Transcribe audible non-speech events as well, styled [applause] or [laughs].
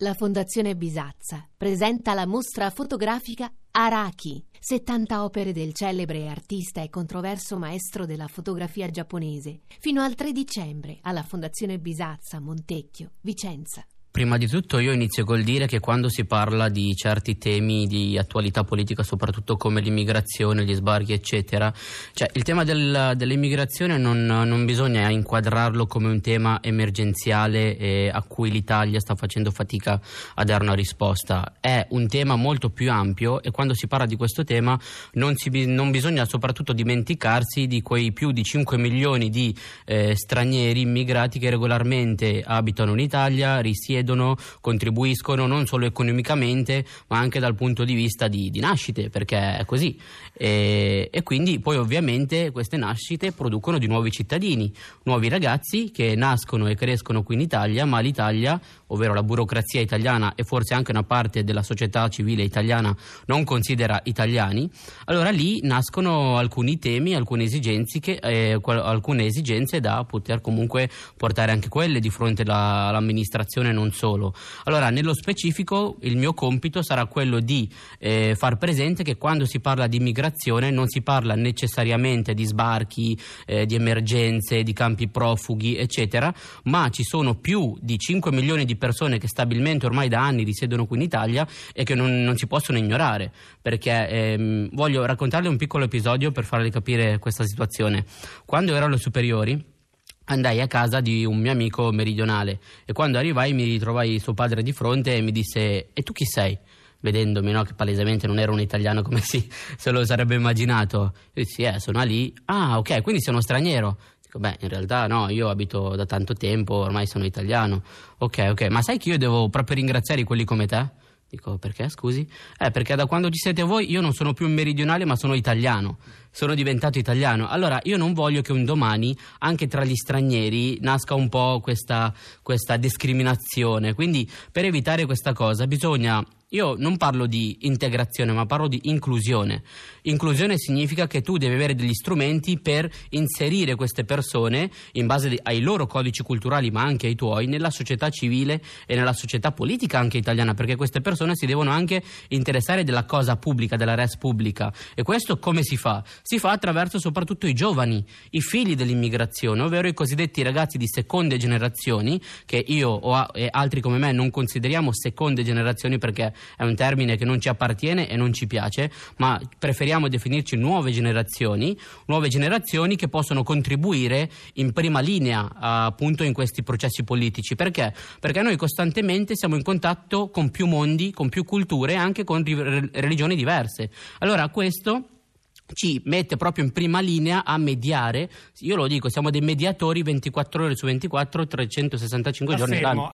La Fondazione Bisazza presenta la mostra fotografica Araki, 70 opere del celebre artista e controverso maestro della fotografia giapponese, fino al 3 dicembre alla Fondazione Bisazza, Montecchio, Vicenza. Prima di tutto io inizio col dire che quando si parla di certi temi di attualità politica, soprattutto come l'immigrazione, gli sbarchi, eccetera, cioè il tema del, dell'immigrazione non, non, bisogna inquadrarlo come un tema emergenziale a cui l'Italia sta facendo fatica a dare una risposta. È un tema molto più ampio e quando si parla di questo tema non, si, non bisogna soprattutto dimenticarsi di quei più di 5 milioni di eh, stranieri immigrati che regolarmente abitano in Italia, risiedono vedono, contribuiscono non solo economicamente ma anche dal punto di vista di, di nascite, perché è così. E, e, quindi poi ovviamente queste nascite producono di nuovi cittadini, nuovi ragazzi che nascono e crescono qui in Italia, ma l'Italia, ovvero la burocrazia italiana e forse anche una parte della società civile italiana non considera italiani, allora lì nascono alcuni temi, alcune esigenze, che, eh, alcune esigenze da poter comunque portare anche quelle di fronte alla, all'amministrazione non solo. Allora, nello specifico, il mio compito sarà quello di eh, far presente che quando si parla di immigrazione non si parla necessariamente di sbarchi, eh, di emergenze, di campi profughi, eccetera, ma ci sono più di 5 milioni di persone che stabilmente ormai da anni risiedono qui in Italia e che non, non si possono ignorare. Perché ehm, voglio raccontarle un piccolo episodio per farle capire questa situazione. Quando ero alle superiori, andai a casa di un mio amico meridionale e quando arrivai mi ritrovai suo padre di fronte e mi disse e tu chi sei? vedendomi no, che palesemente non ero un italiano come si, [laughs] se lo sarebbe immaginato io dissi eh sono lì ah ok quindi sei uno straniero dico beh in realtà no io abito da tanto tempo ormai sono italiano ok ok ma sai che io devo proprio ringraziare quelli come te? Dico perché scusi? Eh perché da quando ci siete voi io non sono più meridionale ma sono italiano sono diventato italiano. Allora io non voglio che un domani anche tra gli stranieri nasca un po' questa, questa discriminazione. Quindi per evitare questa cosa bisogna io non parlo di integrazione, ma parlo di inclusione. Inclusione significa che tu devi avere degli strumenti per inserire queste persone, in base ai loro codici culturali, ma anche ai tuoi, nella società civile e nella società politica anche italiana, perché queste persone si devono anche interessare della cosa pubblica, della res pubblica. E questo come si fa? Si fa attraverso soprattutto i giovani, i figli dell'immigrazione, ovvero i cosiddetti ragazzi di seconde generazioni, che io e altri come me non consideriamo seconde generazioni perché è un termine che non ci appartiene e non ci piace, ma preferiamo definirci nuove generazioni, nuove generazioni che possono contribuire in prima linea appunto in questi processi politici. Perché? Perché noi costantemente siamo in contatto con più mondi, con più culture e anche con religioni diverse. Allora questo ci mette proprio in prima linea a mediare. Io lo dico, siamo dei mediatori 24 ore su 24, 365 giorni l'anno.